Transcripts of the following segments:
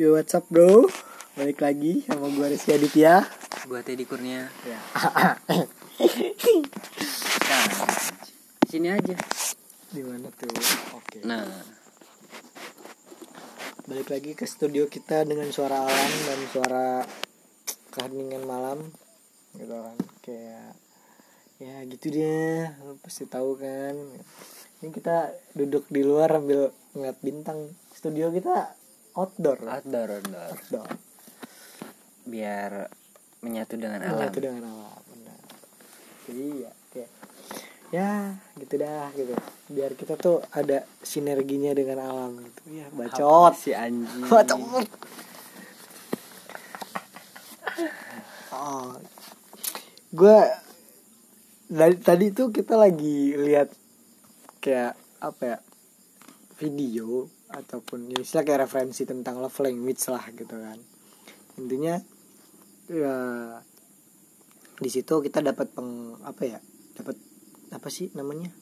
Yo what's up bro? Balik lagi sama gue Rizky Aditya. Gua Teddy Kurnia. ya. Nah, sini aja. Di mana tuh? Oke. Nah, Balik lagi ke studio kita dengan suara alam dan suara keheningan malam. Gitu kan Kayak Ya gitu deh Lu pasti tahu kan. Ini kita duduk di luar sambil ngeliat bintang. Studio kita outdoor. Outdoor, outdoor. Outdoor. Biar menyatu dengan alam. itu dengan alam benar. Jadi ya kayak ya gitu dah gitu. Biar kita tuh ada sinerginya dengan alam gitu. Ya bacot. si anjing. bacot. Oh. Gue dari tadi tuh kita lagi lihat kayak apa ya video ataupun ya istilah kayak referensi tentang love language lah gitu kan. Intinya ya di situ kita dapat peng apa ya dapat apa sih namanya?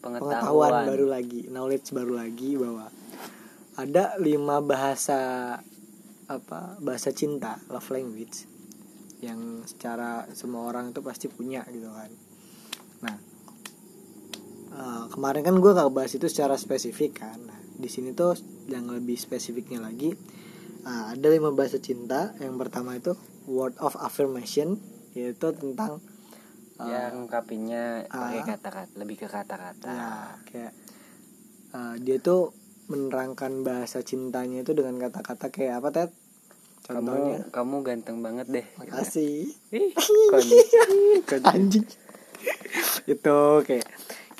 Pengetahuan. pengetahuan baru lagi knowledge baru lagi bahwa ada lima bahasa apa bahasa cinta love language yang secara semua orang itu pasti punya gitu kan. Nah eh, kemarin kan gue gak bahas itu secara spesifik kan. Nah, di sini tuh yang lebih spesifiknya lagi eh, ada lima bahasa cinta yang pertama itu word of affirmation yaitu tentang eh, Ya ngungkapinnya pakai Ah. kata-kata, lebih ke kata-kata. Nah, kayak uh, dia tuh menerangkan bahasa cintanya itu dengan kata-kata kayak apa Ted? Contohnya. Kamu kamu ganteng banget deh. Makasih. Ih, kondisi. Anjing. itu kayak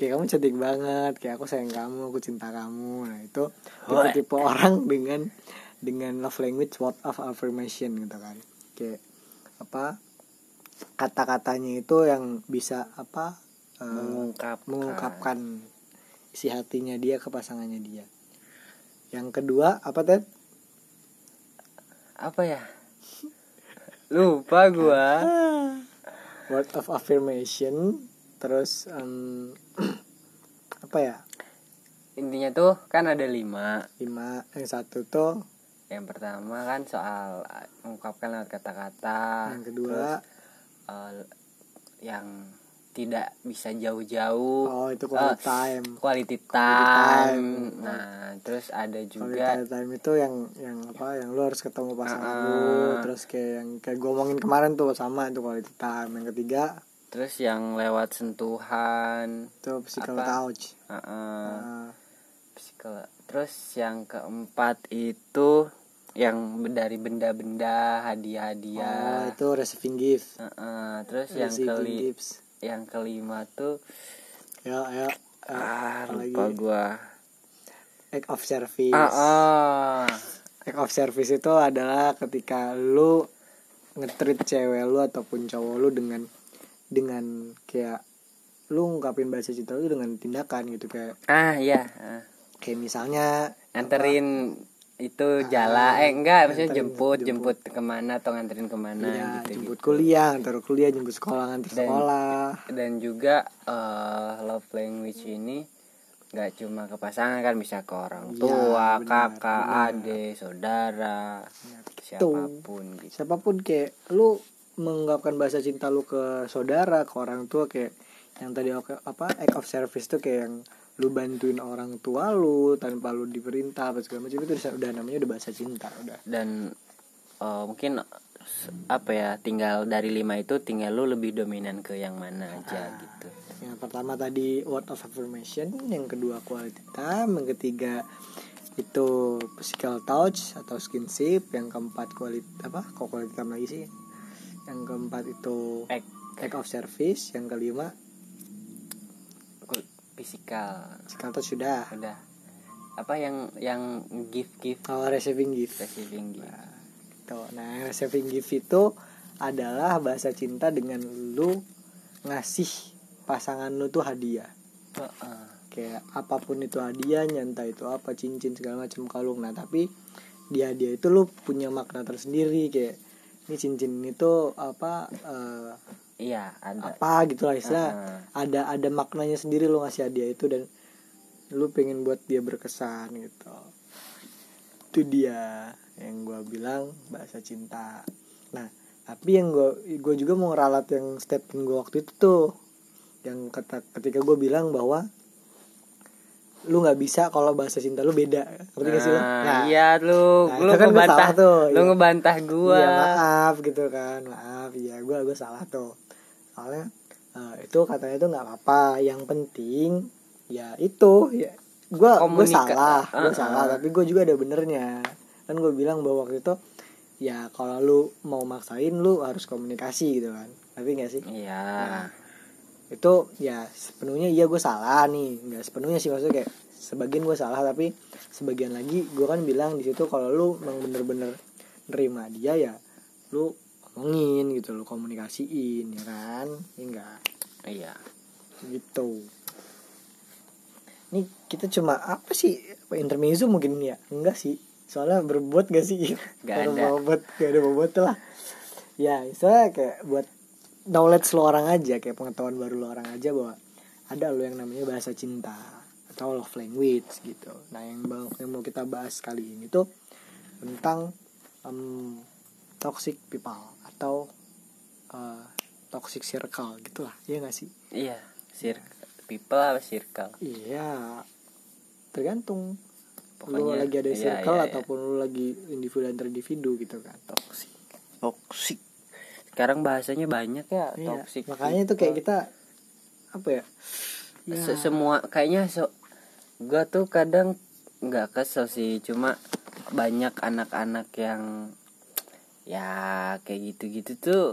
kayak kamu cantik banget, kayak aku sayang kamu, aku cinta kamu. Nah, itu tipe-tipe orang dengan dengan love language word of affirmation gitu kan. Kayak apa? Kata-katanya itu yang bisa apa? uh, Mengungkapkan. mengungkapkan isi hatinya dia ke pasangannya dia. Yang kedua apa Ted? Apa ya? Lupa gua. Word of affirmation. Terus em, apa ya? Intinya tuh kan ada lima. Lima. Yang satu tuh. Yang pertama kan soal uh, mengungkapkan lewat kata-kata. Yang kedua. Terus, uh, yang tidak bisa jauh-jauh. Oh itu quality Eh, time. Quality Quality time. time. Nah, terus ada juga Quality time itu yang yang apa? Yang lu harus ketemu pasangan Ah. lu. Terus kayak yang kayak gue omongin kemarin tuh sama itu quality time. Yang ketiga terus yang lewat sentuhan. itu physical Apa? touch. Uh, uh, Nah, physical. Terus yang keempat itu yang dari benda-benda oh hadiah-hadiah. itu receiving gift. Uh, uh, terus yang Receiving keli gifts. yang kelima tuh Ya ya. ah apalagi? lupa gua. act of service. Ah, ah. Act of service itu adalah ketika lu ngetrit cewek lu ataupun cowok lu dengan dengan kayak lu ngungkapin bahasa cinta lu dengan tindakan gitu kayak Ah iya, ah. kayak misalnya nganterin itu jala eh enggak maksudnya jemput, jemput. jemput ke mana atau nganterin ke mana ya, gitu jemput kuliah, antar kuliah, jemput sekolah, antar Dan- sekolah. dan juga eh, love language ini nggak cuma ke pasangan kan bisa ke orang Iya, tua, benar, kakak, benar. adik, saudara, siapa pun gitu. Siapa pun kayak lu mengungkapkan bahasa cinta lu ke saudara, ke orang tua kayak yang tadi apa act of service tuh kayak yang lu bantuin orang tua lu tanpa lu diperintah apa segala macam itu udah, namanya udah bahasa cinta udah Dan eh, mungkin apa ya tinggal dari lima itu tinggal lu lebih dominan ke yang mana aja gitu. yang pertama tadi word of affirmation yang kedua quality time yang ketiga itu physical touch atau skinship yang keempat quality apa kok quality time lagi sih yang keempat itu Act. act of service yang kelima fisikal physical. Touch sudah. Udah apa yang yang gift gift? Kalau receiving gift. Receiving gift. Nah yang receiving gift itu adalah bahasa cinta dengan lu ngasih pasangan lu tuh hadiah. Heeh. kayak apa pun itu hadiahnya entah itu apa cincin segala macam kalung. Nah tapi di hadiah itu lu punya makna tersendiri kayak ini cincin itu apa eh, iya ada. apa gitu lah istilah. Heeh. ada ada maknanya sendiri lu ngasih hadiah itu dan lu pengen buat dia berkesan gitu. Itu dia yang gue bilang bahasa cinta. Nah tapi yang gue gue juga mau ralat yang statement gue waktu itu tuh. Yang kata ketika gue bilang bahwa lu nggak bisa kalau bahasa cinta lu beda. Ngerti gak sih lu? Nah, iya lu. nah, lu kan gua ngebantah. salah tuh, lu iya. ngebantah gua. Iya, maaf gitu kan. Maaf. Ya gue gue salah tuh. Soalnya eh, itu katanya tuh nggak apa-apa. Yang penting ya itu. Ya gue gue salah. Gue Uh-uh. salah tapi gue juga ada benernya. Kan gue bilang bahwa waktu itu ya kalau lu mau maksain lu harus komunikasi gitu kan. Tapi nggak sih? Iya. Nah, itu ya sepenuhnya iya gue salah nih. Nggak sepenuhnya sih maksudnya kayak sebagian gue salah tapi sebagian lagi gue kan bilang di situ kalau lu emang bener-bener nerima dia ya lu ngomongin gitu lu komunikasiin ya kan? Ya enggak iya. Gitu. Ini kita cuma apa sih? Intermezzo mungkin ya? Enggak sih. Soalnya berbuat gak sih? Baru ada. bobot gak ada bobot lah. Ya misalnya kayak buat knowledge lo orang aja kayak pengetahuan baru lo orang aja bahwa ada lo yang namanya bahasa cinta atau love language gitu nah yang mau yang mau kita bahas kali ini tuh tentang em, toxic people atau eh, toxic circle gitulah iya gak sih iya circle people apa circle Iya, tergantung. lu Pokoknya, lagi ada iya, circle iya, iya. ataupun lu lagi individu antar individu gitu kan. toxic toxic sekarang bahasanya banyak ya Iya, toxic makanya itu kayak kita apa ya? Ya, Se- semua kayaknya so gua tuh kadang nggak kesel sih cuma banyak anak-anak yang ya kayak gitu-gitu tuh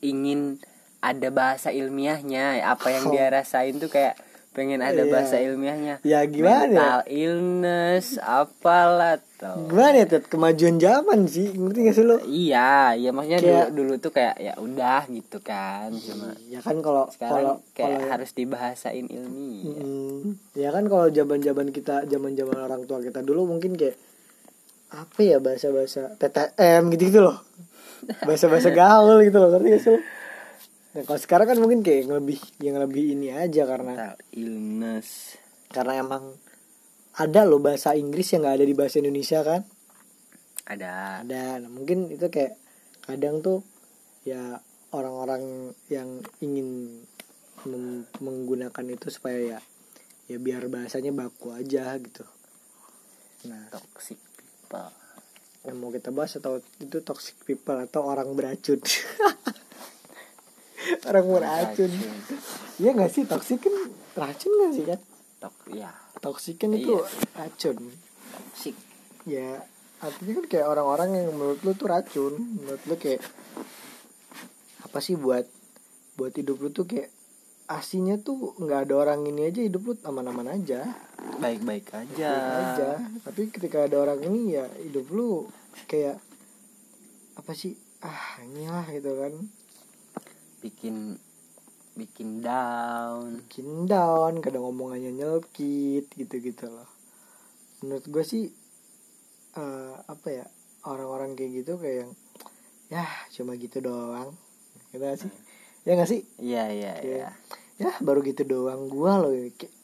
ingin ada bahasa ilmiahnya apa yang dia rasain tuh kayak pengen ada Iya. bahasa ilmiahnya Ya, gimana ya? mental illness apalah tuh gimana ya Ted? Kemajuan zaman sih, ngerti gak sih lu? iya iya maksudnya Kayak- dulu dulu tuh kayak ya udah gitu kan cuma Ya kan kalau kalau sekarang kayak kalau harus dibahasain ilmiah Mm, ya kan kalau zaman-zaman kita zaman-zaman orang tua kita dulu mungkin kayak apa ya bahasa-bahasa TTM gitu-gitu loh. Bahasa-bahasa gaul gitu loh, ngerti gak sih lo? Nah, kalau sekarang kan mungkin kayak yang lebih yang lebih ini aja karena mental illness. karena emang ada loh bahasa Inggris yang nggak ada di bahasa Indonesia kan? Ada. Ada. Nah, mungkin itu kayak kadang tuh ya orang-orang yang ingin menggunakan itu supaya ya ya biar bahasanya baku aja gitu. Nah. Toxic people. Yang mau kita bahas atau itu toxic people atau orang beracun orang beracun Iya nggak sih? Toxic kan racun nggak sih kan tok ya toxic kan itu Iya. racun. Toxic. Ya artinya kan kayak orang-orang yang menurut lu tuh racun. Menurut lu kayak apa sih buat buat hidup lu tuh kayak aslinya tuh nggak ada orang ini aja hidup lu aman-aman aja. Baik-baik aja. Baik aja. Tapi ketika ada orang ini ya hidup lu kayak apa sih ah inilah gitu kan bikin bikin down. Bikin down kadang ngomongannya nyelkit gitu-gitu loh. Menurut gue sih eh, apa ya orang-orang kayak gitu kayak yang ya cuma gitu doang. Gitu gak sih? Ya gak sih? Iya iya Iya. ya baru gitu doang gua loh. Kayak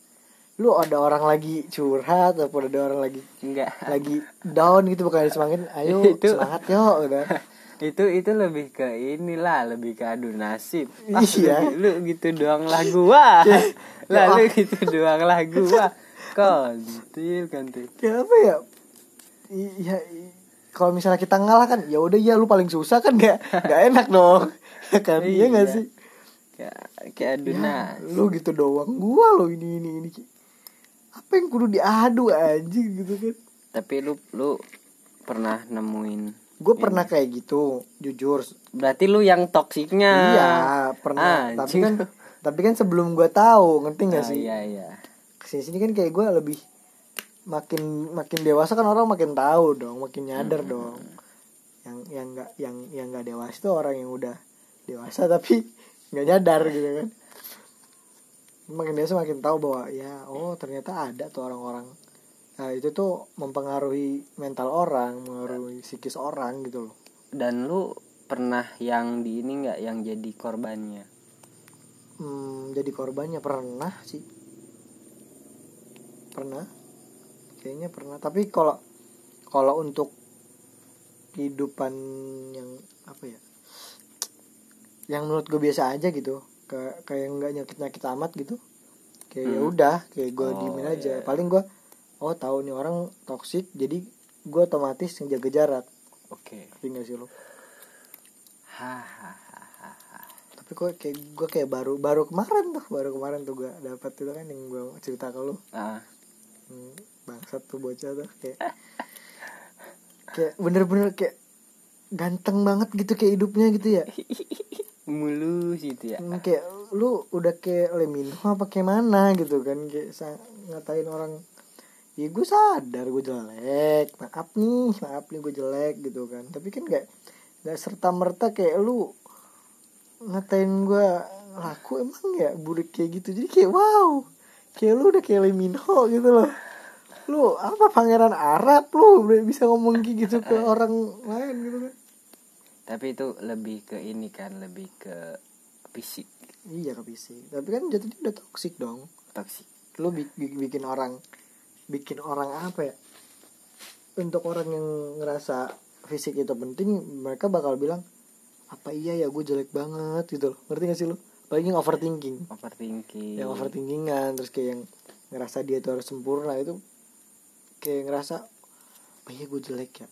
lu ada orang lagi curhat ataupun ada orang lagi enggak lagi down gitu bukan semangatin ayo Itu- semangat yo gitu itu itu lebih ke inilah lebih ke adu nasib. Ah, Iya. lu, lu gitu doang lah gua. Lah Ya. lu gitu doang lah gua. Kontil kontil ya apa ya? I- ya i- kalau misalnya kita ngalah kan ya udah ya lu paling susah kan gak gak enak dong. Ya kan? Iya gak Iya. sih? Kayak kayak adu ya, nasib. lu gitu doang. Gua lo ini ini ini apa yang kudu diadu aja gitu kan? Tapi lu lu pernah nemuin gue pernah kayak gitu jujur. Berarti lu yang toksiknya iya pernah. Tapi Anjing. kan tapi kan sebelum gue tahu ngerti nggak Ah, sih? iya iya. Ke sini sini kan kayak gue lebih makin makin dewasa kan orang makin tahu dong makin nyadar dong. Yang yang nggak yang yang nggak dewasa itu orang yang udah dewasa tapi nggak nyadar gitu kan. Makin dewasa makin tahu bahwa ya oh ternyata ada tuh orang-orang nah itu tuh mempengaruhi mental orang mengaruhi psikis orang gitu loh. Dan lu pernah yang di ini nggak yang jadi korbannya? Hmm, jadi korbannya pernah sih. Pernah. Kayaknya pernah. Tapi kalau kalau untuk kehidupan yang apa ya yang menurut gue biasa aja gitu kayak kayak nggak nyakit nyakit amat gitu kayak ya Hmm. udah kayak gue Oh, diemin aja. iya. paling gue oh tahu nih orang toksik jadi gue otomatis ngejaga jarak. Oke. Ngerti nggak sih lo? Hahaha tapi kok kayak gue kayak baru baru kemarin tuh baru kemarin tuh gue dapat itu kan yang gue cerita ke lu ah. Hmm, bangsat tuh bocah tuh kayak kayak bener-bener kayak ganteng banget gitu kayak hidupnya gitu ya. Mulus gitu ya. Hmm, kayak lu udah kayak Lemino apa kayak mana gitu kan kayak ngatain orang ya gue sadar gue jelek maaf nih maaf nih gue jelek gitu kan. Tapi kan gak nggak serta merta kayak lu ngatain gue laku emang ya buruk kayak gitu? Jadi kayak wow kayak lu udah kayak Lemino gitu loh. Lu apa pangeran Arab lu bisa ngomong kayak gitu ke orang lain gitu kan? Tapi itu lebih ke ini kan lebih ke fisik. Iya ke fisik. Tapi kan jatuhnya udah toksik dong. Toksik lu bi- bi- bikin orang bikin orang apa ya? Untuk orang yang ngerasa fisik itu penting mereka bakal bilang apa iya ya gue jelek banget gitu loh. Ngerti gak sih lu? Paling yang overthinking. Overthinking. Yang overthinkingan terus kayak yang ngerasa dia itu harus sempurna itu kayak ngerasa apa iya gue jelek ya?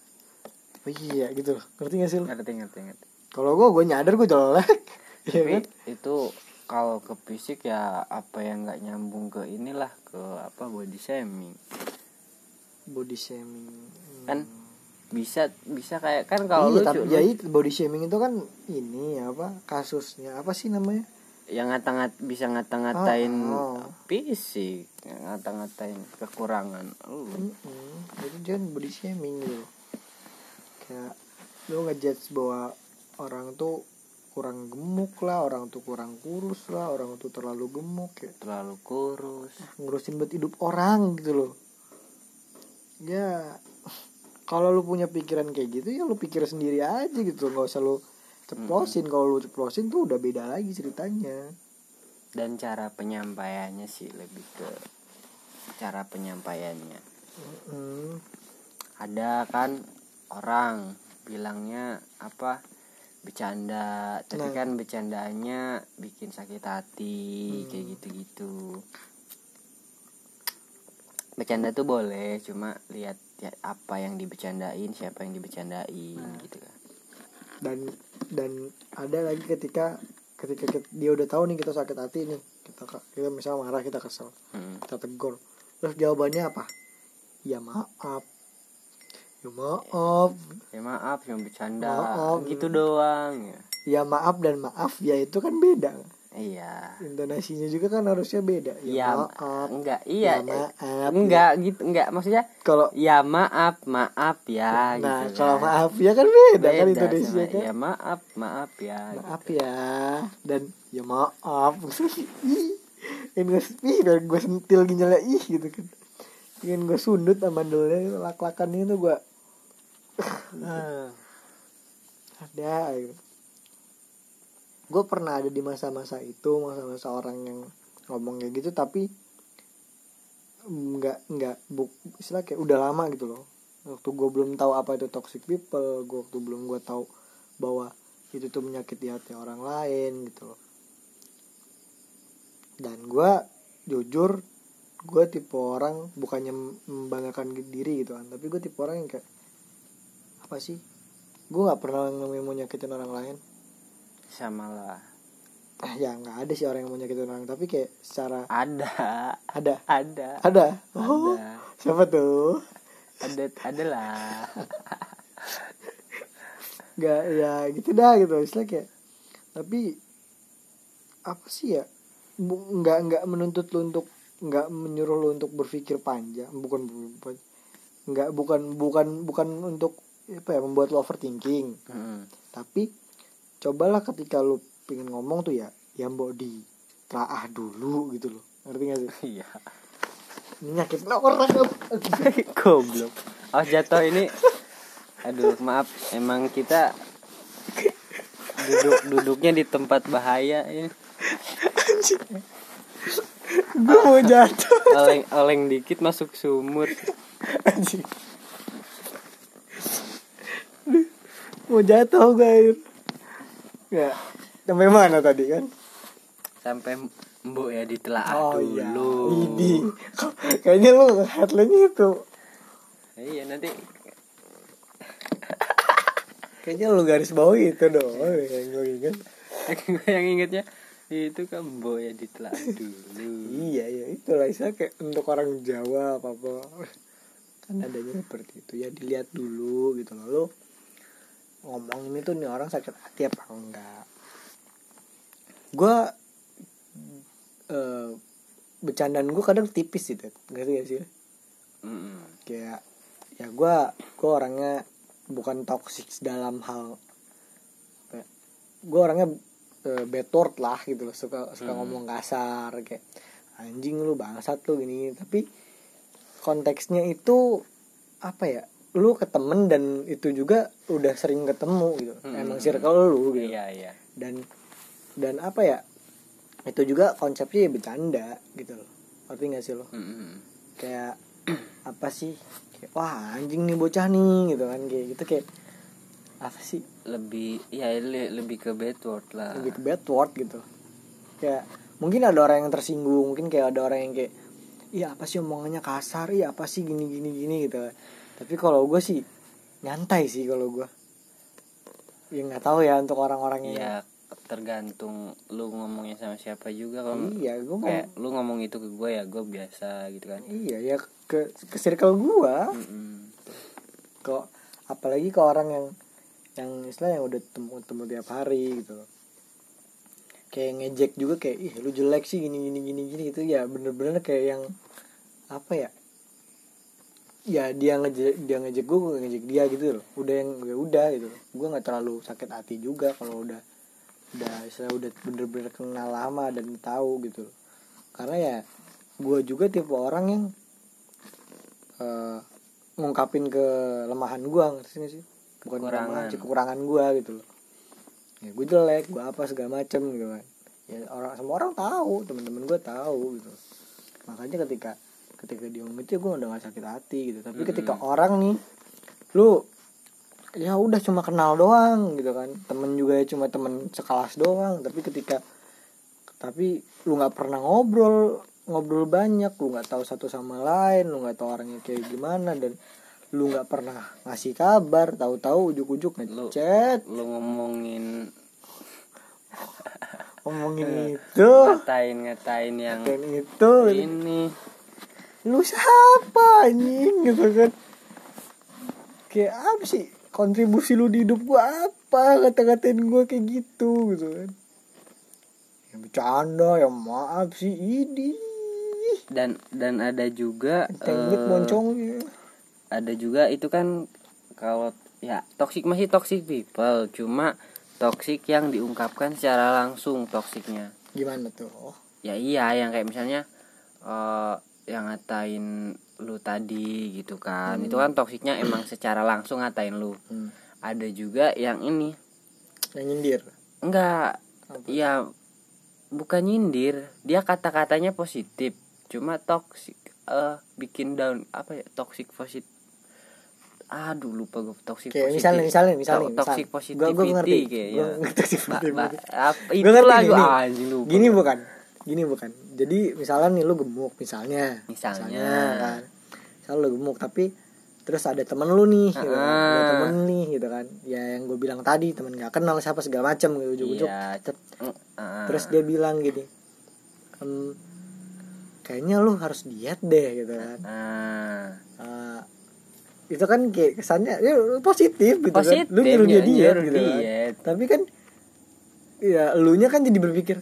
Apa iya gitu loh. Ngerti gak sih lu? Ngerti ngerti ngerti. Kalau gue gue nyadar gue jelek. Iya kan? itu kalau ke fisik ya apa yang nggak nyambung ke inilah ke apa body shaming body shaming Hmm. kan bisa bisa kayak kan kalau iya, lu tapi ya itu body shaming itu kan ini apa kasusnya apa sih namanya yang ngata-ngat bisa ngata-ngatain Oh, oh. fisik ngata-ngatain kekurangan lu Mm-mm. itu jangan body shaming gitu kayak lu ngejudge bahwa orang tuh kurang gemuk lah orang tuh kurang kurus lah orang tuh terlalu gemuk ya. Terlalu kurus. Ngurusin buat hidup orang gitu loh. Ya kalau lu punya pikiran kayak gitu ya lu pikir sendiri aja gitu. Nggak usah lu ceplosin. Kalau lu ceplosin tuh udah beda lagi ceritanya. Dan cara penyampaiannya sih lebih ke cara penyampaiannya. Mm. ada kan orang bilangnya apa bercanda tapi Nah. kan bercandanya bikin sakit hati Hmm. kayak gitu-gitu bercanda tuh boleh cuma lihat ya, apa yang dibercandain siapa yang dibercandain Nah. gitu kan dan dan ada lagi ketika ketika kita- dia udah tahu nih kita sakit hati nih kita kita misalnya marah kita kesel Mm. kita tegur terus jawabannya apa ya maaf ya maaf. Ya maaf yang bercanda. Maaf. gitu doang ya. Ya maaf dan maaf ya itu kan beda. Iya. Intonasinya juga kan harusnya beda. Ya, ya maaf. enggak iya ya maaf enggak gitu enggak maksudnya kalau ya maaf maaf ya nah gitu kalau kan. maaf ya kan beda, kan Beda Indonesia sama, kan. ya maaf maaf ya maaf ya dan ya maaf. Ini gue ih biar gue sentil ginjalnya ih gitu kan. Ingin gue sundut amandulnya lak-lakan itu gue ada gitu. gue pernah ada di masa-masa itu masa-masa orang yang ngomong kayak gitu tapi nggak nggak buk istilah kayak udah lama gitu loh waktu gue belum tahu apa itu toxic people gue waktu belum gue tahu bahwa itu tuh menyakiti hati orang lain gitu loh dan gue jujur gue tipe orang bukannya membanggakan diri gitu kan tapi gue tipe orang yang kayak apa sih? Gue nggak pernah namanya mau nyakitin orang lain. Sama lah. Ah ya nggak ada sih orang yang mau nyakitin orang tapi kayak secara ada. Ada? Ada. Ada? Oh ada siapa tuh? Ada ada lah. Nggak ya gitu dah gitu. Istilah kayak tapi apa sih ya? Nggak nggak menuntut lu untuk nggak menyuruh lu untuk berpikir panjang. Bukan bukan nggak bukan bukan bukan untuk apa ya membuat lu overthinking. Mm. tapi cobalah ketika lu pengen ngomong tuh ya yang mau di telaah dulu gitu loh. Ngerti gak sih? Iya. Ini nyakitin orang goblok. Oh jatuh ini. Aduh maaf. Emang kita duduk duduknya di tempat bahaya ini. Gue mau jatuh. Oleng oleng dikit masuk sumur. Anjing mau jatuh gue ya sampai mana tadi kan? Sampai mbok ya ditelaah oh dulu iya. ini kayaknya lu headline itu. Iya nanti. Kayaknya lu garis bawahi itu dong yang gue ingat. Gue yang ingetnya itu kan mbok ya ditelaah dulu iya iya itulah istilah kayak untuk orang Jawa apa apa kan adanya seperti itu. Ya dilihat dulu gitu loh. Lu ngomong ini tuh nih orang sakit hati apa enggak? Gue eh bercandaan gue kadang tipis gitu ngerti gak sih? Mm-mm. kayak ya gue gue orangnya bukan toxic dalam hal gue orangnya uh, bad word lah gitu loh. Suka suka Hmm. ngomong kasar kayak anjing lu bangsat lu gini tapi konteksnya itu apa ya lu ke temen dan itu juga udah sering ketemu gitu. Hmm. emang circle lu gitu. Iya iya. Dan dan apa ya itu juga konsepnya ya bercanda gitu loh. Ngerti gak sih lo? Mm-mm. kayak apa sih? Kayak, wah anjing nih bocah nih gitu kan. Kayak gitu kayak apa sih? Lebih ya le- lebih ke bad word lah. Lebih ke bad word gitu. Kayak mungkin ada orang yang tersinggung mungkin kayak ada orang yang kayak iya apa sih omongannya kasar? Iya apa sih gini gini gini gitu tapi kalau gue sih nyantai sih kalau gue ya nggak tahu ya untuk orang-orang yang ya tergantung lu ngomongnya sama siapa juga. Kalau iya gue kayak lu ngomong itu ke gue ya gue biasa gitu kan. Iya ya ke ke circle gue Mm-mm. kok apalagi ke orang yang yang istilah yang udah temu temu tiap hari gitu kayak ngejek juga kayak ih lu jelek sih gini gini gini gini gitu. Ya bener-bener kayak yang apa ya ya dia ngejek dia ngejek gue gue ngejek dia gitu loh. Udah yang ya udah gitu gue nggak terlalu sakit hati juga kalau udah udah istilah udah bener-bener kenal lama dan tahu gitu loh. Karena ya gue juga tipe orang yang eh, ngungkapin kelemahan gue ngerti sih? Bukan Kekurangan. kekurangan gue gitu loh. Ya gue jelek gue apa segala macem gitu kan. Ya orang semua orang tahu teman-teman gue tahu gitu makanya ketika ketika dia itu gue udah gak sakit hati gitu. Tapi ketika orang nih lu ya udah cuma kenal doang gitu kan. Temen juga ya cuma temen sekelas doang. Tapi ketika tapi lu nggak pernah ngobrol ngobrol banyak. Lu nggak tahu satu sama lain lu nggak tahu orangnya kayak gimana. Dan lu nggak pernah ngasih kabar tahu-tahu ujuk-ujuk Lu- ngechat lu ngomongin ngomongin itu. Ngatain ngatain yang dan itu. ini lu siapa anjing? Gitu kan. Kayak apa sih? Kontribusi lu di hidup gua apa? Kata-katain gua kayak gitu gitu kan. Yang bercanda yang maaf sih ini dan dan ada juga teknik eh, moncongnya ada juga itu kan kalau ya toxic masih toxic people cuma toxic yang diungkapkan secara langsung toksiknya gimana tuh? Ya iya yang kayak misalnya eh yang ngatain lu tadi gitu kan. Itu kan toksiknya emang secara langsung ngatain lu. Hmm. ada juga yang ini. Yang nyindir? Enggak. Ya bukan nyindir. Dia kata-katanya positif. Cuma toxic eh bikin down apa ya toxic positif aduh lupa gue toxic kayak positif. misalnya misalnya misalnya To- toxic positivity gua, gua ngerti. kayak gua ya. ngerti toxic positivity. ba- apa itu ngerti nih. anjing lupa gini bukan gini bukan. Jadi misalnya nih lu gemuk misalnya. Misalnya. kan. Misal lu gemuk tapi terus ada temen lu nih gitu kan. ada temen nih gitu kan. Ya yang gue bilang tadi temen nggak kenal siapa segala macam gitu ujuk-ujuk. Iya terus dia bilang gini "Em, kayaknya lu harus diet deh gitu kan. Ah, itu kan kayak kesannya ya, positif gitu Positif, kan. Lu nyuruh dia diet gitu diet. kan. tapi kan ya lu nya kan jadi berpikir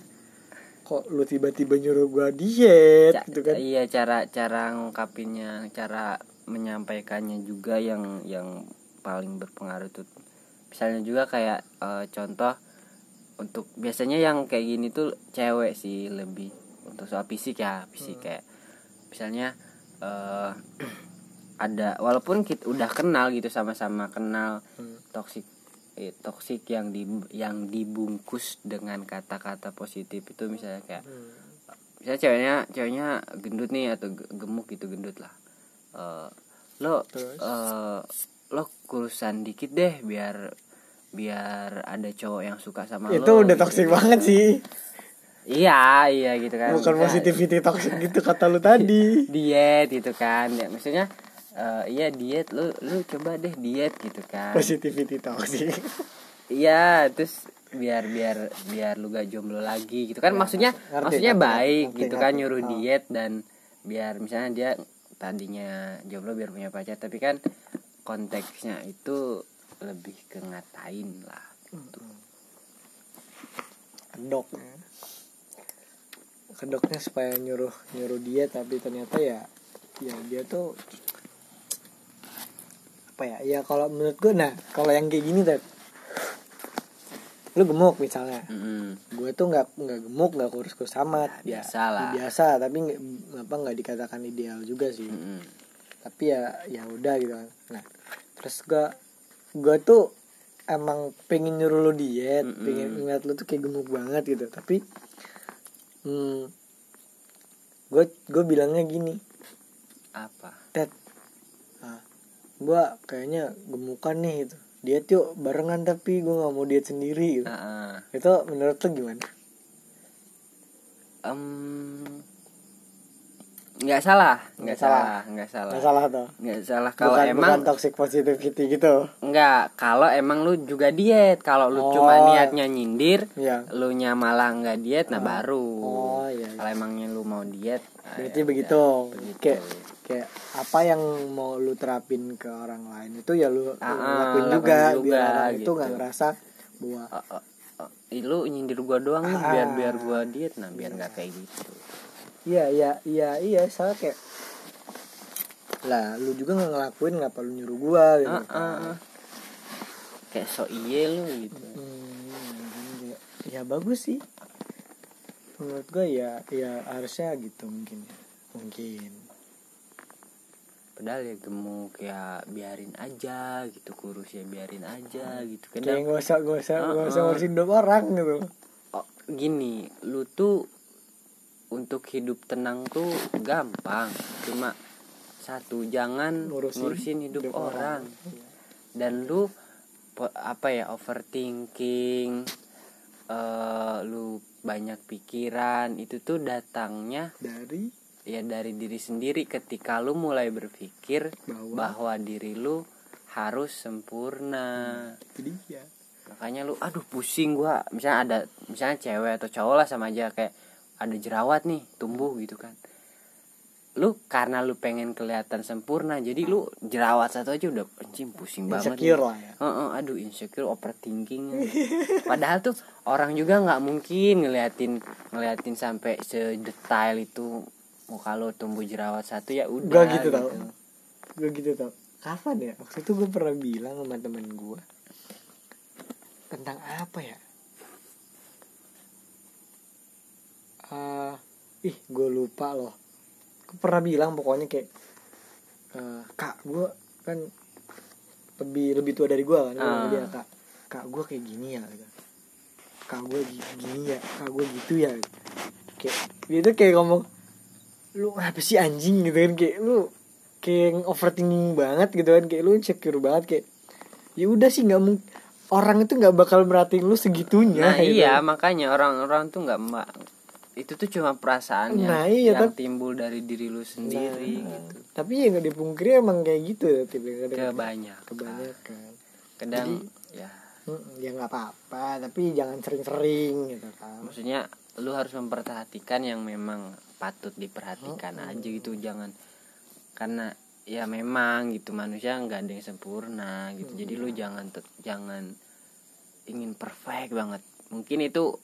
kok lu tiba-tiba nyuruh gua diet Ca- gitu kan? iya cara cara ngungkapinnya cara menyampaikannya juga yang yang paling berpengaruh tuh. Misalnya juga kayak eh, contoh untuk biasanya yang kayak gini tuh cewek sih lebih untuk soal fisik ya fisik kayak misalnya eh ada walaupun kita udah kenal gitu sama-sama kenal Hmm. toksik eh, toksik yang di yang dibungkus dengan kata-kata positif itu misalnya kayak Hmm. misalnya ceweknya ceweknya gendut nih atau ge- gemuk gitu gendut lah Eh, lo Terus? eh, lo kurusan dikit deh biar biar ada cowok yang suka sama itu lo udah gitu. banget sih iya iya gitu kan bukan positivity toxic gitu kata lu tadi diet gitu kan ya maksudnya eh, iya diet. Lu lu coba deh diet gitu kan. Positivity toxic iya terus biar biar biar lu gak jomblo lagi gitu kan. Ya, maksudnya ngerti, maksudnya ngerti, baik ngerti, gitu kan ngerti. nyuruh Oh. diet dan biar misalnya dia tadinya jomblo biar punya pacar tapi kan konteksnya itu lebih ke ngatain lah kedok kedoknya supaya nyuruh nyuruh dia tapi ternyata ya ya dia tuh apa ya? Ya kalau menurut gue nah kalau yang kayak gini tuh lu gemuk misalnya. Mm-mm. gue tuh nggak nggak gemuk nggak kurus kurus amat. Ya, ya, biasa lah. biasa tapi nggak apa nggak dikatakan ideal juga sih. Mm-mm. tapi ya ya udah gitu kan. Nah terus gue gue tuh emang pengen nyuruh lu diet Mm-mm. pengen ngeliat lu tuh kayak gemuk banget gitu. Tapi hmm, gue gue bilangnya gini. Apa? Ted gue kayaknya gemukan nih gitu diet yuk barengan tapi gue nggak mau diet sendiri gitu. Heeh. itu menurut lu gimana Em, nggak salah nggak salah. nggak salah nggak salah tuh nggak salah kalau bukan, emang bukan toxic positivity gitu nggak kalau emang lu juga diet kalau lu Oh. cuma niatnya nyindir ya lu nya malah nggak diet nah baru oh iya, iya. kalau emangnya lu mau diet berarti ya begitu begitu. kayak kayak apa yang mau lu terapin ke orang lain itu ya lu, lu Ah, ah, lakuin lakuin juga, juga, biar orang itu gitu. nggak ngerasa bahwa oh, oh, ih, lu nyindir gua doang nih Ah. biar biar gua diet nah biar nggak kayak gitu iya iya iya iya soalnya kayak lah lu juga nggak ngelakuin ngapa lu nyuruh gua gitu Ah, ah, ah. kayak so iye lu gitu Hmm, ya bagus sih menurut gua ya ya harusnya gitu mungkin ya. mungkin padahal ya gemuk ya biarin aja gitu kurus ya biarin aja gitu kayak kadang nggak usah nggak usah nggak usah Ah, ah. ngurusin hidup orang gitu oh, gini lu tuh untuk hidup tenang tuh gampang cuma satu jangan Ngurusin ngurusin, hidup, hidup orang. orang. Dan lu apa ya overthinking eh lu banyak pikiran itu tuh datangnya dari ya dari diri sendiri ketika lu mulai berpikir Bahwa? bahwa diri lu harus sempurna. Itu dia. Makanya lu aduh pusing gua. Misalnya ada misalnya cewek atau cowok lah sama aja kayak ada jerawat nih tumbuh gitu kan. Lu karena lu pengen kelihatan sempurna jadi lu jerawat satu aja udah anjing pusing banget insecure lah ya. Heeh, aduh insecure overthinking. Padahal tuh orang juga nggak mungkin ngeliatin ngeliatin sampai sedetail itu mau kalau tumbuh jerawat satu ya udah Gua gitu tau. Gue gitu tau. Kapan ya? Waktu itu gue pernah bilang sama temen gue Tentang apa ya? Eh, Ih gue lupa loh. Gue pernah bilang pokoknya kayak eh, Kak gue kan Lebih lebih tua dari gue kan bilang sama Ah. dia, Kak Kak gue kayak gini ya gitu. Kak gue gi- gini ya Kak gue gitu ya Kayak Dia tuh kayak ngomong lu apa sih anjing gitu kan? Kayak lu kayak overthinking banget gitu kan? Kayak lu insecure banget kayak ya udah sih nggak mungkin orang itu nggak bakal merhatiin lu segitunya nah gitu. iya makanya orang-orang tuh nggak itu tuh cuma perasaan yang, Nah, iya, yang tapi- timbul dari diri lu sendiri Nah, gitu. tapi ya nggak dipungkiri emang kayak gitu ya kadang kebanyakan. kebanyakan. Kadang Jadi- ya. ya nggak apa-apa tapi jangan sering-sering gitu kan. Maksudnya lu harus memperhatikan yang memang patut diperhatikan Oh, aja gitu jangan. Karena ya memang gitu manusia nggak ada yang sempurna gitu. Jadi lu jangan te- jangan ingin perfect banget. Mungkin itu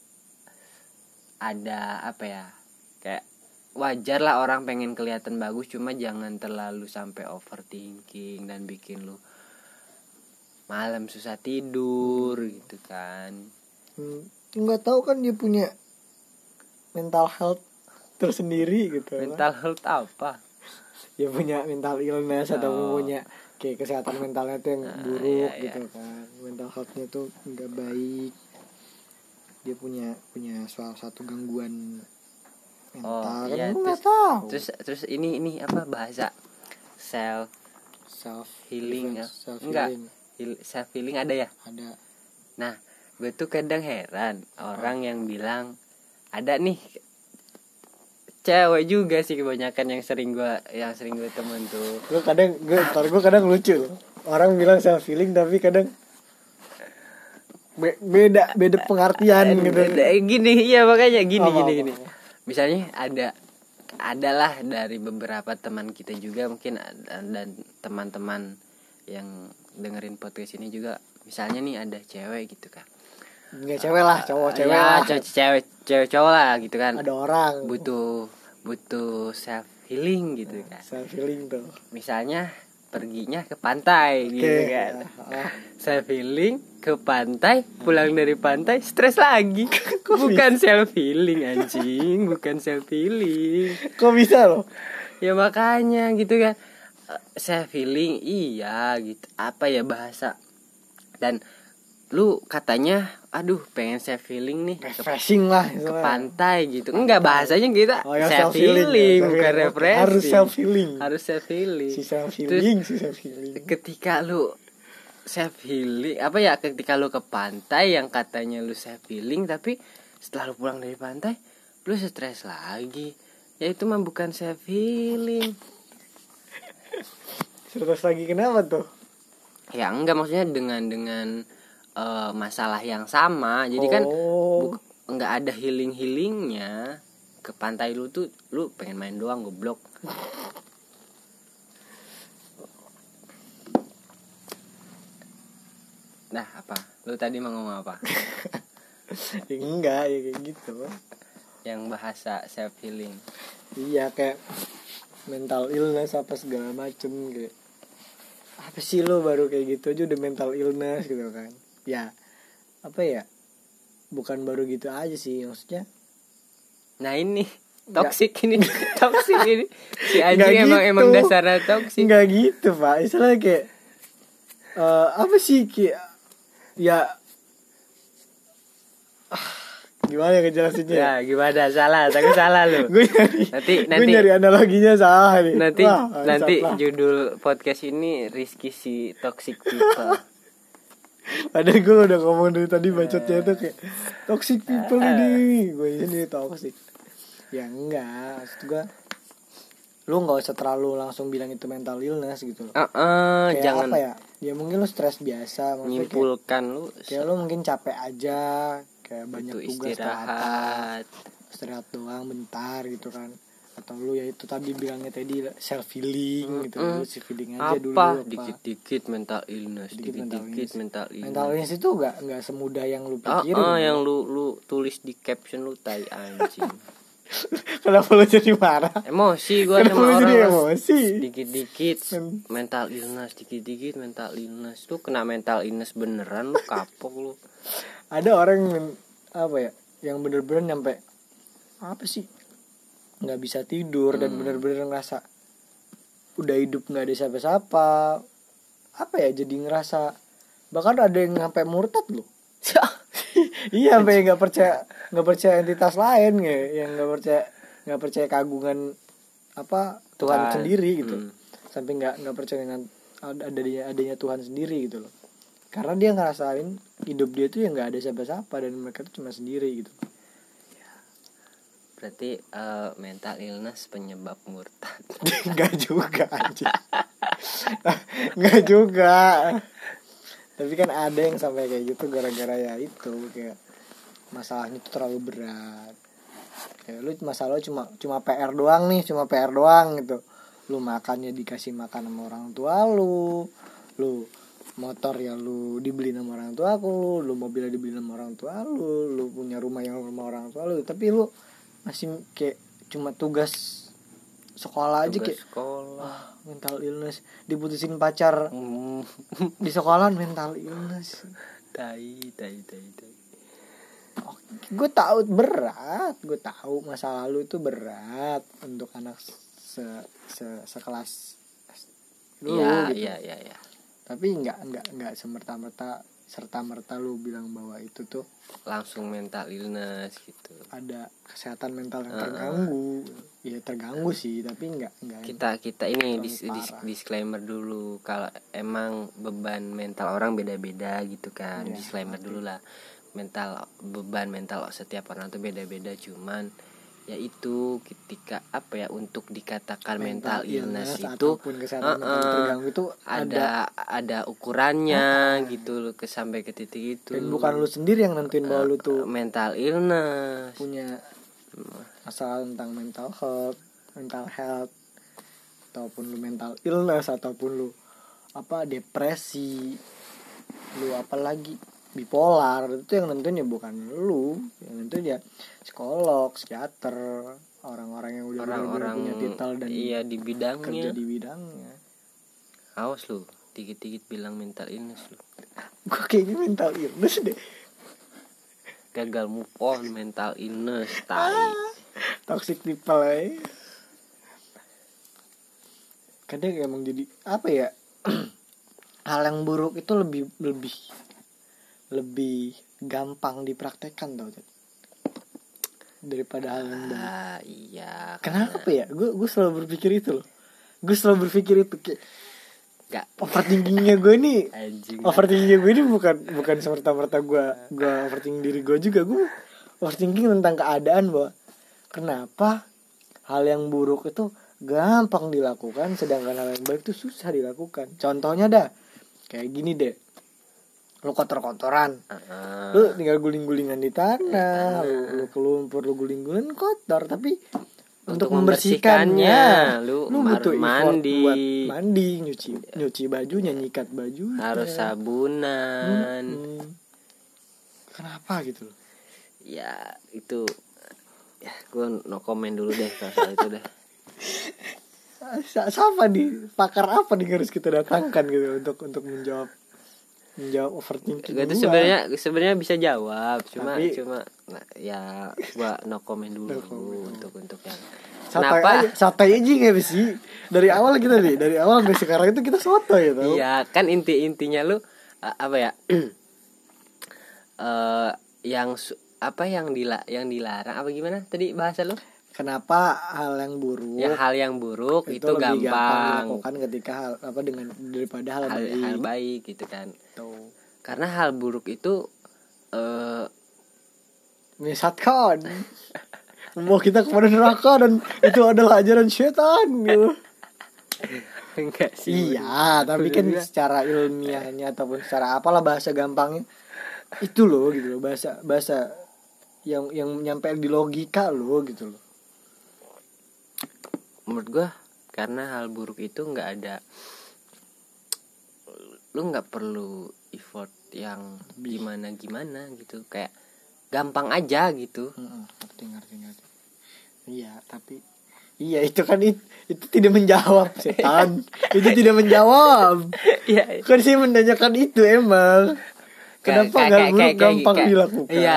ada apa ya kayak wajar lah orang pengen kelihatan bagus cuma jangan terlalu sampai overthinking dan bikin lu malam susah tidur gitu kan. Hmm, nggak tahu kan dia punya mental health tersendiri gitu. Kan. mental health apa? Ya punya mental illness atau Oh. punya kayak kesehatan mentalnya tuh yang Nah, buruk iya, iya. gitu kan. Mental healthnya tuh nggak baik. Dia punya punya salah satu gangguan mental. Oh, kan iya, nggak terus- tahu. terus terus ini ini apa bahasa? Self self healing ya? self enggak. Heal- self healing ada ya? Ada. Nah gue tuh kadang heran orang yang bilang ada nih cewek juga sih kebanyakan yang sering gue yang sering gue temen tuh. Gue kadang gue ntar gue kadang lucu loh. Orang bilang self healing tapi kadang be- beda beda pengertian gitu. Eh, gini iya makanya gini Apa, gini apa, gini. misalnya ada adalah dari beberapa teman kita juga mungkin dan teman-teman yang dengerin podcast ini juga. Misalnya nih ada cewek gitu kan nggak cewek lah cowok cewek ya, lah. cewek cewek cewek cowok lah gitu kan. Ada orang. Butuh butuh self healing gitu kan. self healing tuh. Misalnya perginya ke pantai oke. gitu kan. Ah, self healing ke pantai pulang dari pantai stres lagi. Bukan self healing anjing. Bukan self healing. Kok bisa loh? Ya makanya gitu kan. Self healing iya gitu. Apa ya bahasa? Dan lu katanya aduh pengen self healing nih refreshing lah ke pantai gitu. Enggak bahasanya kita Oh, ya, self self-healing, healing ya, bukan refreshing. Harus self-healing. harus self healing. Si self healing si self healing. ketika lu self healing apa ya ketika lu ke pantai yang katanya lu self healing tapi setelah lu pulang dari pantai lu stres lagi. Ya itu mah bukan self healing. Terus lagi kenapa tuh? Ya enggak maksudnya dengan dengan eh, masalah yang sama. Jadi kan oh. nggak ada healing healingnya ke pantai lu tuh lu pengen main doang goblok. Nah apa? Lu tadi mau ngomong apa? Ya enggak ya kayak gitu. Yang bahasa self healing iya kayak mental illness apa segala macem kayak apa sih lo baru kayak gitu aja udah mental illness gitu kan ya apa ya? Bukan baru gitu aja sih maksudnya. Nah ini toxic ini toxic ini. Si anjing emang gitu. emang dasarnya toxic. Nggak gitu pak. Istilahnya kayak eh, apa sih kayak ya Ah, gimana ya ngejelasinnya? Ya gimana? Salah tapi salah lu. Gue nyari Nanti- gue nanti- nyari analoginya salah nih. nanti Wah, nanti judul podcast ini Rizky si toxic people Padahal gue udah ngomong dari tadi bacotnya itu kayak toxic people ini. Gue ini toxic. Ya enggak maksud gue lu nggak usah terlalu langsung bilang itu mental illness gitu loh. Ah, ah, kayak jangan. apa ya? Ya mungkin lu stres biasa nyimpulkan lu kayak lu mungkin capek aja kayak banyak tugas istirahat. istirahat doang bentar gitu kan atau lu ya itu tadi bilangnya tadi self healing gitu. Mm-mm. lu self healing aja dulu apa? apa? Dikit-dikit mental illness dikit-dikit mental illness. Mental illness itu nggak nggak semudah yang lu Ah, pikirin. ah, kan? yang lu lu tulis di caption lu tai anjing. Kenapa lu jadi marah? Emosi gua sama lu orang jadi emosi? dikit-dikit Men- mental illness dikit-dikit mental illness. Lu kena mental illness beneran lu kapok lu. Ada orang yang apa ya yang bener-bener nyampe apa sih nggak bisa tidur dan Hmm. bener-bener ngerasa udah hidup nggak ada siapa-siapa apa ya jadi ngerasa bahkan ada yang sampai murtad loh iya sampai nggak percaya nggak percaya entitas lain ya yang nggak percaya nggak percaya kagungan apa Tuhan Tuhan. sendiri gitu Hmm. sampai nggak nggak percaya dengan ad- adanya adanya Tuhan sendiri gitu loh karena dia ngerasain hidup dia tuh yang nggak ada siapa-siapa dan mereka tuh cuma sendiri gitu berarti eh, mental illness penyebab murtad. Nggak juga anjing. Nggak juga. Tapi kan ada yang sampai kayak gitu gara-gara ya itu kayak masalahnya tuh terlalu berat. Kayak lu masalah lu cuma cuma PR doang nih cuma PR doang gitu. Lu makannya dikasih makan sama orang tua lu. Lu motor ya lu dibeli sama orang tua aku lu lu mobilnya dibeli sama orang tua lu lu punya rumah yang rumah orang tua lu. Tapi lu masih kayak cuma tugas sekolah aja Tugas kayak sekolah. Wah mental illness. Diputusin pacar Hmm. di sekolahan mental illness. Tai tai tai tai. Gue tahu berat gue tahu masa lalu itu berat untuk anak se, se sekelas lu iya gitu. iya iya iya. Tapi nggak nggak nggak semerta merta serta merta lu bilang bahwa itu tuh langsung mental illness gitu. ada kesehatan mental yang terganggu. Ya terganggu sih tapi nggak nggak kita kita ini dis, dis- disclaimer dulu. Kalau emang beban mental orang beda-beda gitu kan. Iya, disclaimer dulu lah. Mental beban mental setiap orang tuh beda-beda. Cuman ya itu ketika apa ya untuk dikatakan mental, illness, itu ataupun kesehatan mental uh-uh, terganggu itu ada ada ukurannya gitu loh ke sampai ke titik itu. Dan bukan lu sendiri yang nentuin bahwa lu tuh mental illness. punya masalah tentang mental health mental health ataupun lu mental illness ataupun lu apa depresi lu apa lagi bipolar itu yang nentuin ya bukan lu yang nentuin ya psikolog psikiater orang-orang yang udah orang-orang punya titel dan iya di kerja bidangnya di bidangnya. Awas lu dikit-dikit bilang mental illness lu. Gue kayaknya mental illness deh. Gagal move on mental illness tai. toxic people ya kadang emang jadi apa ya hal yang buruk itu lebih lebih lebih gampang dipraktekkan tau Ted. daripada hal yang baik ah iya kenapa ya? Gue gue selalu berpikir itu loh. Gue selalu berpikir itu kayak gak overthinkingnya gue nih anjing. overthinkingnya gue ini bukan bukan semerta merta gue gue overthinking diri gue juga. Gue overthinking tentang keadaan bahwa kenapa hal yang buruk itu gampang dilakukan sedangkan hal yang baik itu susah dilakukan? Contohnya dah kayak gini deh lu kotor-kotoran. Ah, lu tinggal guling-gulingan di tanah. Lu, lu ke lumpur lu guling-guling kotor. Tapi untuk, Untuk membersihkannya, membersihkannya, lu lu butuh mandi. buat mandi nyuci nyuci bajunya nyikat baju harus sabunan. Hmm. kenapa gitu loh? Ya itu ya gue no comment dulu deh kalau soal itu deh. Siapa nih? Pakar apa nih harus kita datangkan gitu untuk untuk menjawab menjawab overthinking gue tuh gua. sebenarnya sebenarnya bisa jawab cuma Tapi- cuma nah, ya gua no comment dulu No comment. untuk untuk yang kenapa aja, santai aja nggak sih dari awal kita nih dari awal sampai sekarang itu kita soto ya tau Iya kan inti intinya lu apa ya eh yang apa yang dila yang dilarang apa gimana tadi bahasa lu kenapa hal yang buruk ya hal yang buruk itu, lebih gampang, dilakukan ketika hal apa dengan daripada hal, hal, baik. hal baik gitu kan. Tuh. karena hal buruk itu eh menyesatkan membawa kita kepada neraka dan itu adalah ajaran setan gitu. enggak sih Iya, tapi kan secara ilmiahnya ataupun secara apalah bahasa gampangnya itu loh gitu loh. Bahasa bahasa yang yang nyampe di logika loh gitu loh. Menurut gua karena hal buruk itu nggak ada lu nggak perlu effort yang gimana gimana gitu kayak gampang aja gitu Heeh, ngerti ngerti ngerti. Iya, tapi iya itu kan it, itu tidak menjawab setan. itu tidak menjawab. Iya. Kan saya menanyakan itu emang. Kenapa nggak gampang kayak- dilakukan? Iya,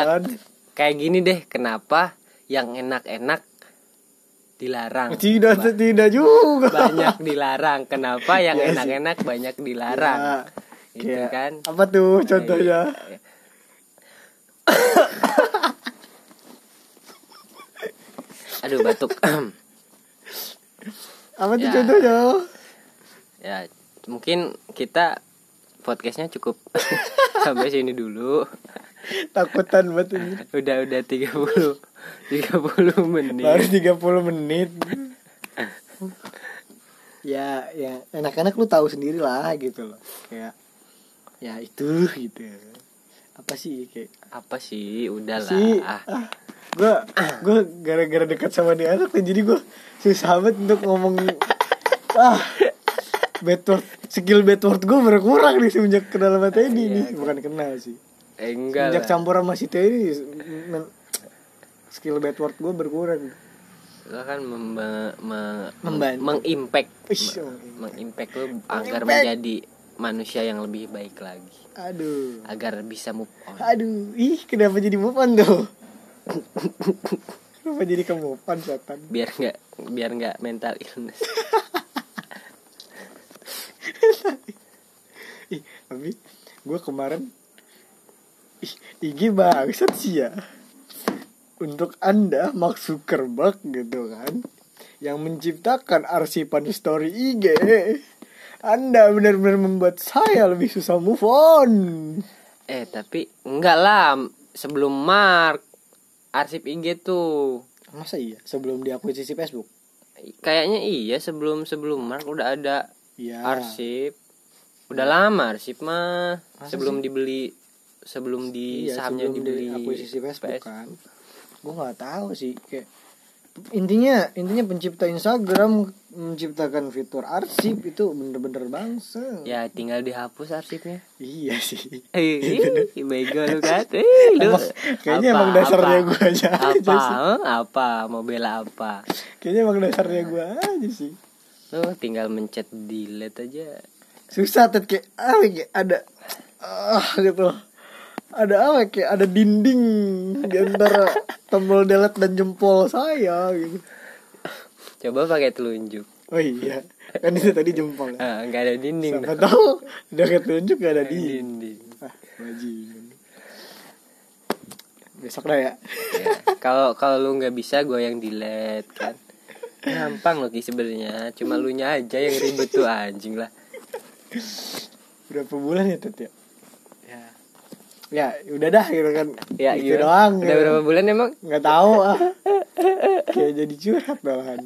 kayak gini deh, kenapa yang enak-enak dilarang? Tidak tidak juga. Banyak dilarang. Kenapa yang Iya enak-enak banyak dilarang? Ya, Gitu kayak kan? Apa tuh contohnya? Iya. Aduh batuk. Apa tuh Ya. contohnya? ya, mungkin kita podcastnya cukup sampai sini dulu. Takutan banget ini. Udah udah 30 30 menit. Baru 30 menit. ya, ya enak-enak lu tahu sendiri lah gitu loh. Kayak ya itu gitu. Apa sih kayak Apa sih? Udahlah. sih Ah. ah, gue gue gara-gara dekat sama dia anak tuh jadi gue susah banget untuk ngomong ah bad word skill bad word gue berkurang nih semenjak kenal sama Teddy Iya, nih bukan kenal sih Eh, enggak lah. campur sama si men- skill bad word gue berkurang. Lo kan mem me- Membantu. mengimpact. Ish, mengimpact. lo agar menjadi manusia yang lebih baik lagi. Aduh. Agar bisa move on. Aduh ih kenapa jadi move on tuh? Kenapa jadi ke move on setan? Biar nggak biar nggak mental illness. Ih tapi gue kemarin IG bangsat sih ya. Untuk anda Mark Zuckerberg gitu kan yang menciptakan arsipan story IG anda benar-benar membuat saya lebih susah move on. Eh tapi enggak lah sebelum Mark arsip IG tuh. Masa iya? Sebelum diakuisisi Facebook? Kayaknya iya sebelum sebelum Mark udah ada iya. arsip. Udah lama arsip mah Masa sebelum dibeli sebelum di iya, sahamnya sebelum dibeli diakuisisi Facebook PS. kan. Gue nggak tahu sih kayak intinya intinya pencipta Instagram menciptakan fitur arsip itu bener-bener bangsa. Ya tinggal dihapus arsipnya. Iya sih. Eh bego lu kan eh lu. Emang- kayaknya emang dasarnya apa, gua aja aja apa sih. eh, apa? Mau bela apa? Kayaknya emang dasarnya gue aja sih. Lu tinggal mencet delete aja. Susah tet kayak ah kayak ada ah gitu ada apa kayak ada dinding di antara tombol delete dan jempol saya gitu. Coba pakai telunjuk. Oh iya kan itu tadi jempol ya? Ah nggak ada dinding siapa tahu udah ketunjuk gak ada dinding. dinding. Ah bajingan. Besok dah ya? Ya, kalau kalau lu nggak bisa gue yang delete kan? Gampang loh Ki sebenarnya. Cuma lu nya aja yang ribet tuh anjing lah. Berapa bulan ya tet ya ya ya udah dah gitu kan. Ya gitu gimana? doang. Udah berapa bulan emang? Nggak tahu ah. Kayak jadi curhat malahan.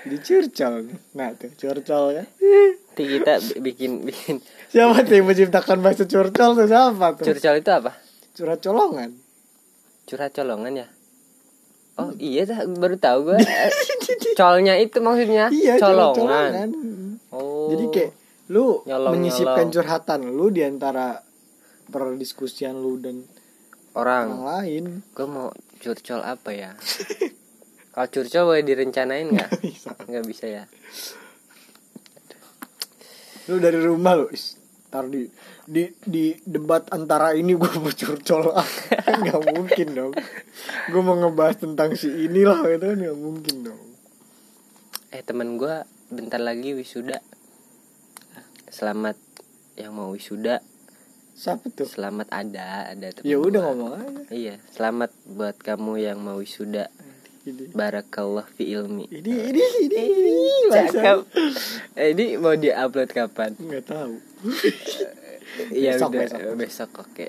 Jadi curcol. Nah tuh curcol kan? Nanti kita bi- bikin bikin. Siapa tuh yang menciptakan bahasa curcol tuh? Siapa tuh? Curcol itu apa? Curhat colongan. Curhat colongan ya? Oh iya dah baru tahu gue colnya itu maksudnya? Iya colongan. colongan. Oh. Jadi kayak lu Nyolong, menyisipkan nyolong. curhatan lu di antara perdiskusian lu dan orang. orang lain. Gue mau curcol apa ya? Kalau curcol boleh direncanain nggak? Bisa. Nggak bisa ya? Lu dari rumah lu tar di di di debat antara ini gue mau curcol nggak mungkin dong. Gue mau ngebahas tentang si inilah itu kan? Nggak mungkin dong. Eh teman gue bentar lagi wisuda. Selamat yang mau wisuda siapa tuh? Selamat ada ada teman ya udah ngomong aja. Iya selamat buat kamu yang mau wisuda. Ini. Barakallah fi ilmi. Ini ini ini, ini. cakep. Eh, ini mau diupload kapan? Nggak tahu. Iya Besok, udah besok. besok, oke.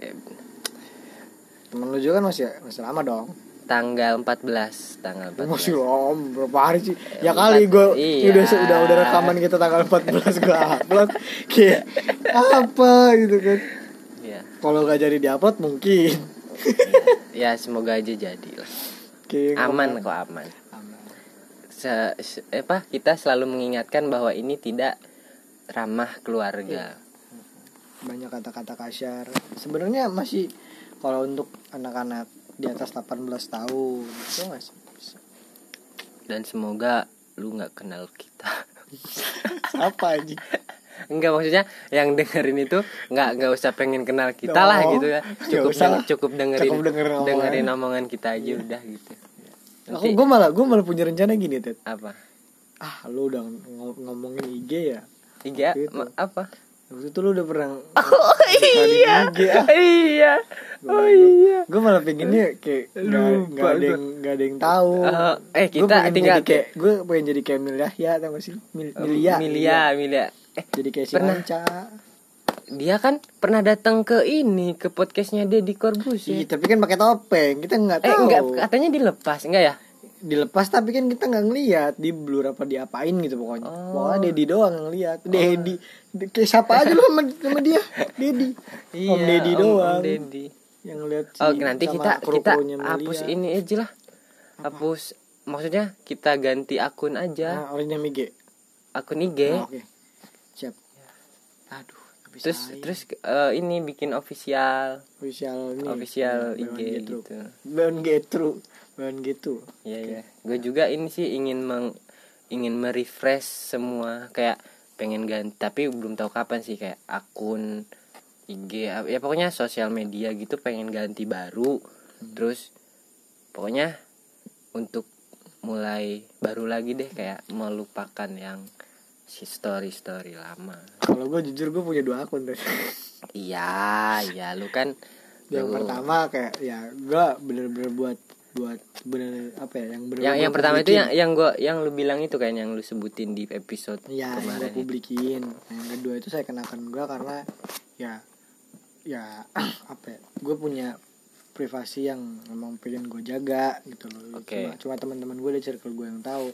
Temen lu juga kan masih masih lama dong. Tanggal 14 tanggal 14 masih lama berapa hari sih? Ya empat- kali gue iya. udah udah udah rekaman kita tanggal 14 gue upload. Kayak apa gitu kan? ya kalau gak jadi diupload mungkin. Ya semoga aja jadi lah kayak aman ngomong- kok aman. Aman Se- se- apa kita selalu mengingatkan bahwa ini tidak ramah keluarga. Banyak kata-kata kasar. Sebenarnya masih kalau untuk anak-anak di atas 18 tahun itu masih dan semoga lu nggak kenal kita. Apa aja enggak maksudnya yang dengerin itu nggak nggak usah pengen kenal kita Oh, lah gitu ya. Cukup usah cukup dengerin Cukup dengerin omongan. dengerin omongan kita aja udah gitu. Aku nanti gue malah gue malah punya rencana gini Ted apa? Ah lu udah ng- ngomongin IG ya? Tiga Gitu. ma- apa? Waktu itu lu udah pernah oh iya. IG ah iya. Oh iya. gue malah pengennya kayak nggak nggak ada gua. yang nggak ada yang tahu. Eh, eh, Gua kita pengen tinggal- kayak gue pengen jadi kayak Mil Yahya tau gak sih? Mil, Milia. Milia Milia eh jadi kayak si Pernah. Manca dia kan pernah datang ke ini ke podcastnya Deddy Corbuzier. Iya, tapi kan pakai topeng kita nggak eh tahu. enggak katanya dilepas enggak ya? Dilepas tapi kan kita nggak ngelihat di blur apa diapain gitu pokoknya. Oh. pokoknya Dedi doang yang ngeliat. Dedi Di- kayak siapa aja lu sama, sama dia? Dedi Om Dedi doang Om Deddy. yang ngeliat si, Oh, nanti sama kita kita hapus ini aja lah. Hapus maksudnya kita ganti akun aja, nah, orangnya Mige. Akun IG. Nah, oke. siap aduh terus aja. terus eh, ini bikin official. Official ini. Official Iya, IG gitu. Beyond Getru Beyond gitu Iya ya. Gue juga ini sih ingin meng ingin merefresh semua. Kayak pengen ganti tapi belum tahu kapan sih. Kayak akun IG ya pokoknya sosial media gitu pengen ganti baru. Terus pokoknya untuk mulai baru lagi deh. Kayak melupakan yang si story story lama. Kalau gue jujur gue punya dua akun tuh iya iya lu kan yang lu- pertama kayak ya gue bener-bener buat buat bener apa ya yang bener yang yang pertama itu yang yang gua yang lu bilang itu kan yang lu sebutin di episode ya yang gue kemarin publikin. Yang kedua itu saya kenakan gue karena ya ya apa ya gue punya privasi yang emang pengen gue jaga gitu loh. Oke. cuma cuma teman-teman gue di circle gue yang tahu.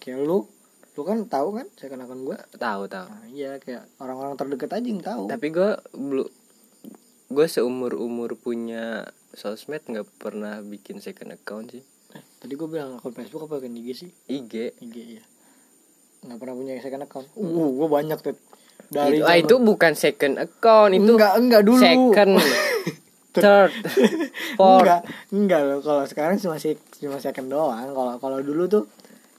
Kayak lu lu kan tahu kan saya kenakan gue tahu tahu. Nah, iya kayak orang-orang terdekat aja yang tahu. Tapi gua belum gue seumur umur punya sosmed nggak pernah bikin second account sih. Eh, tadi gue bilang akun Facebook apa akun IG sih? IG IG ya nggak pernah punya second account. Uh gue banyak tuh dari itu, ah, itu bukan second account itu enggak enggak dulu. second. Third. Fourth. enggak enggak loh. Kalau sekarang cuma sih cuma second doang. Kalau kalau dulu tuh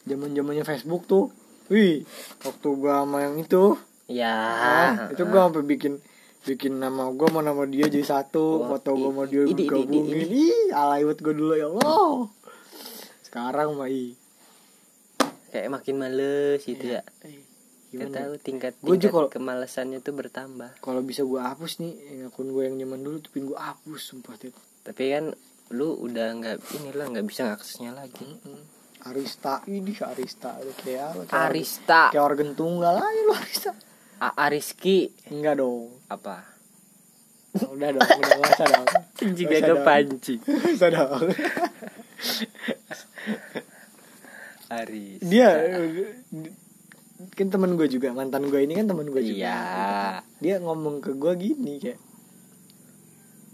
zaman zamannya Facebook tuh wih waktu gua sama yang itu. Ya ah, itu gua sampai bikin bikin nama gua mau nama dia jadi satu Wah, foto gua mau dia ini, ini, gabungin ih alay banget gua dulu ya Allah. Sekarang mah ih kayak makin males gitu ya. Eh, Gak tahu tingkat Gua juga tingkat kalau- kemalasannya tuh bertambah. Kalau bisa gua hapus nih yang akun gua yang zaman dulu tuh pin gua hapus sumpah tuh tapi kan lu udah nggak ini lah nggak bisa ngaksesnya lagi Arista ini Arista. Kayak Arista. kayak organ tunggal aja lu Arista. A Ariski. Enggak dong. Apa? Udah dong udah nggak usah dong. Anjing pancing Nggak usah dong. Aris dia kan teman gue juga mantan gue ini kan teman gue juga. Iya. Dia ngomong ke gue gini kayak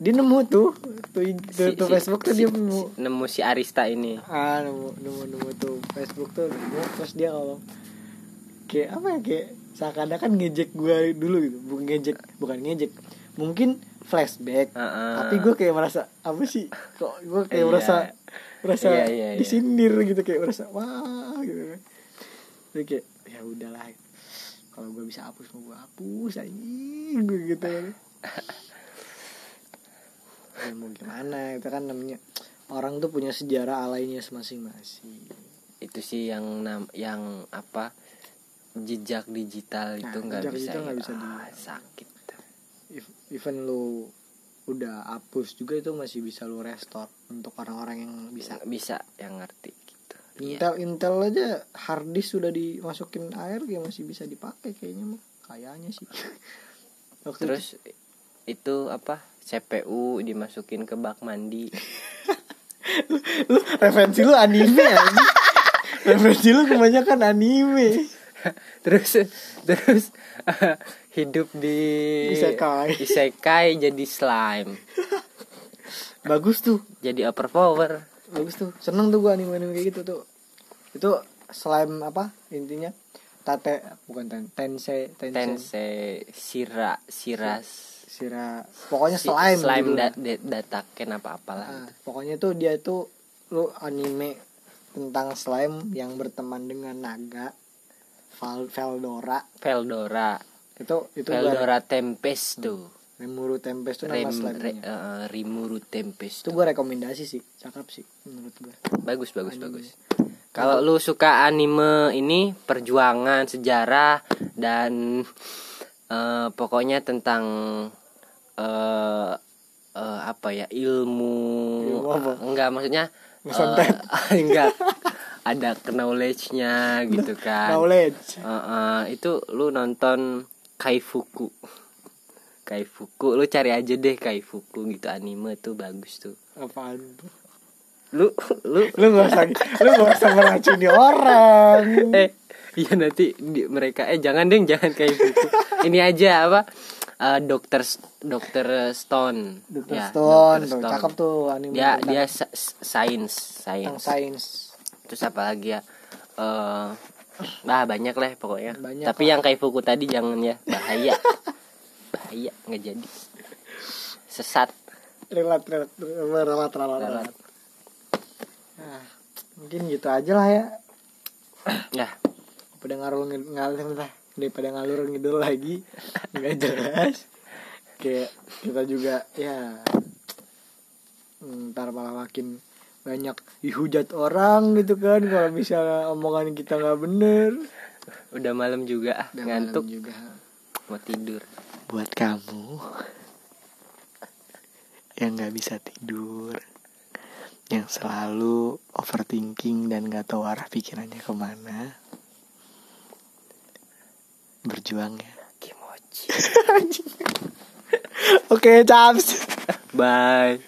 dia nemu tuh tuh, tuh, Si- tuh si- Facebook tuh si- dia nemu. si- nemu si Arista ini. Ah nemu nemu nemu tuh. Facebook tuh nemu terus dia ngomong kayak apa ya kayak seakan-akan ngejek gue dulu gitu. Bukan ngejek bukan ngejek. Mungkin flashback. Heeh. tapi gue kayak merasa apa sih? Kok gue kayak Iya. merasa merasa Iya, iya, iya. disindir gitu kayak merasa wah gitu kan. Jadi kayak ya udahlah kalau gue bisa hapus mau gue hapus anjing gue gitu ya mau gimana itu kan namanya orang tuh punya sejarah alaynya masing-masing. Itu sih yang nam yang apa jejak digital itu Nah, nggak jejak bisa, digital nggak bisa ah, di- sakit. If- even lu udah hapus juga itu masih bisa lu restore untuk orang-orang yang bisa. Bisa yang ngerti gitu. Iya. Intel Intel aja hard disk sudah dimasukin air kayak masih bisa dipakai kayaknya mah. Kayaknya sih. Waktu terus itu apa CPU dimasukin ke bak mandi. Itu- lu referensi lu anime anjing. referensi lu kebanyakan anime. Terus terus hidup di Isekai. isekai jadi slime. Bagus tuh. Jadi overpower. Bagus tuh. Seneng tuh gua anime anime kayak gitu tuh. Itu slime apa intinya? Tate bukan ten tense tense. Tense sira siras sira pokoknya slime slime gitu. da, lah. da- dataken apa apalah. Ah, gitu. pokoknya tuh dia tuh lu anime tentang slime yang berteman dengan naga Val Veldora. Veldora. Itu itu gua Veldora Tempest tuh. Rimuru Tempest tuh nama Rem, slime re, eh, Rimuru Tempest itu gue rekomendasi sih. Cakep sih menurut gue bagus bagus Anime. bagus. Kalau lu suka anime ini perjuangan sejarah dan eh, pokoknya tentang eh eh, apa ya ilmu, Ilmu apa? enggak maksudnya eh, enggak. Ada knowledge-nya gitu kan. knowledge. Eh, eh, itu lu nonton Kaifuku. Kaifuku lu cari aja deh Kaifuku gitu anime tuh bagus tuh. Apaan tuh? Lu lu. Lu gak usah lu gak usah meracuni orang. Eh iya nanti di- mereka eh jangan deh jangan gitu ini aja apa Eh, dokter dokter Stone. Dr. Ya, Stone Dr. tuh cakep tuh anime dia tentang- dia sa- sains sains. Sains. Terus apa lagi ya? Eh bah banyak lah pokoknya. Banyak tapi yang kayak Fuku tadi jangan ya bahaya. Bahaya nggak jadi. Sesat. Relat relat relat relat relat, Relat. Nah, mungkin gitu aja lah ya. Ya pada ngalur ngalur lah daripada ngalur ngidul lagi. Nggak jelas. Kayak kita juga ya ntar malah makin banyak dihujat orang gitu kan kalau misalnya omongan kita nggak bener. Udah malam juga ah, Udah ngantuk. malam juga. Mau tidur. Buat kamu yang nggak bisa tidur yang selalu overthinking dan nggak tahu arah pikirannya ke mana berjuang ya. Kimochi. Oke caps bye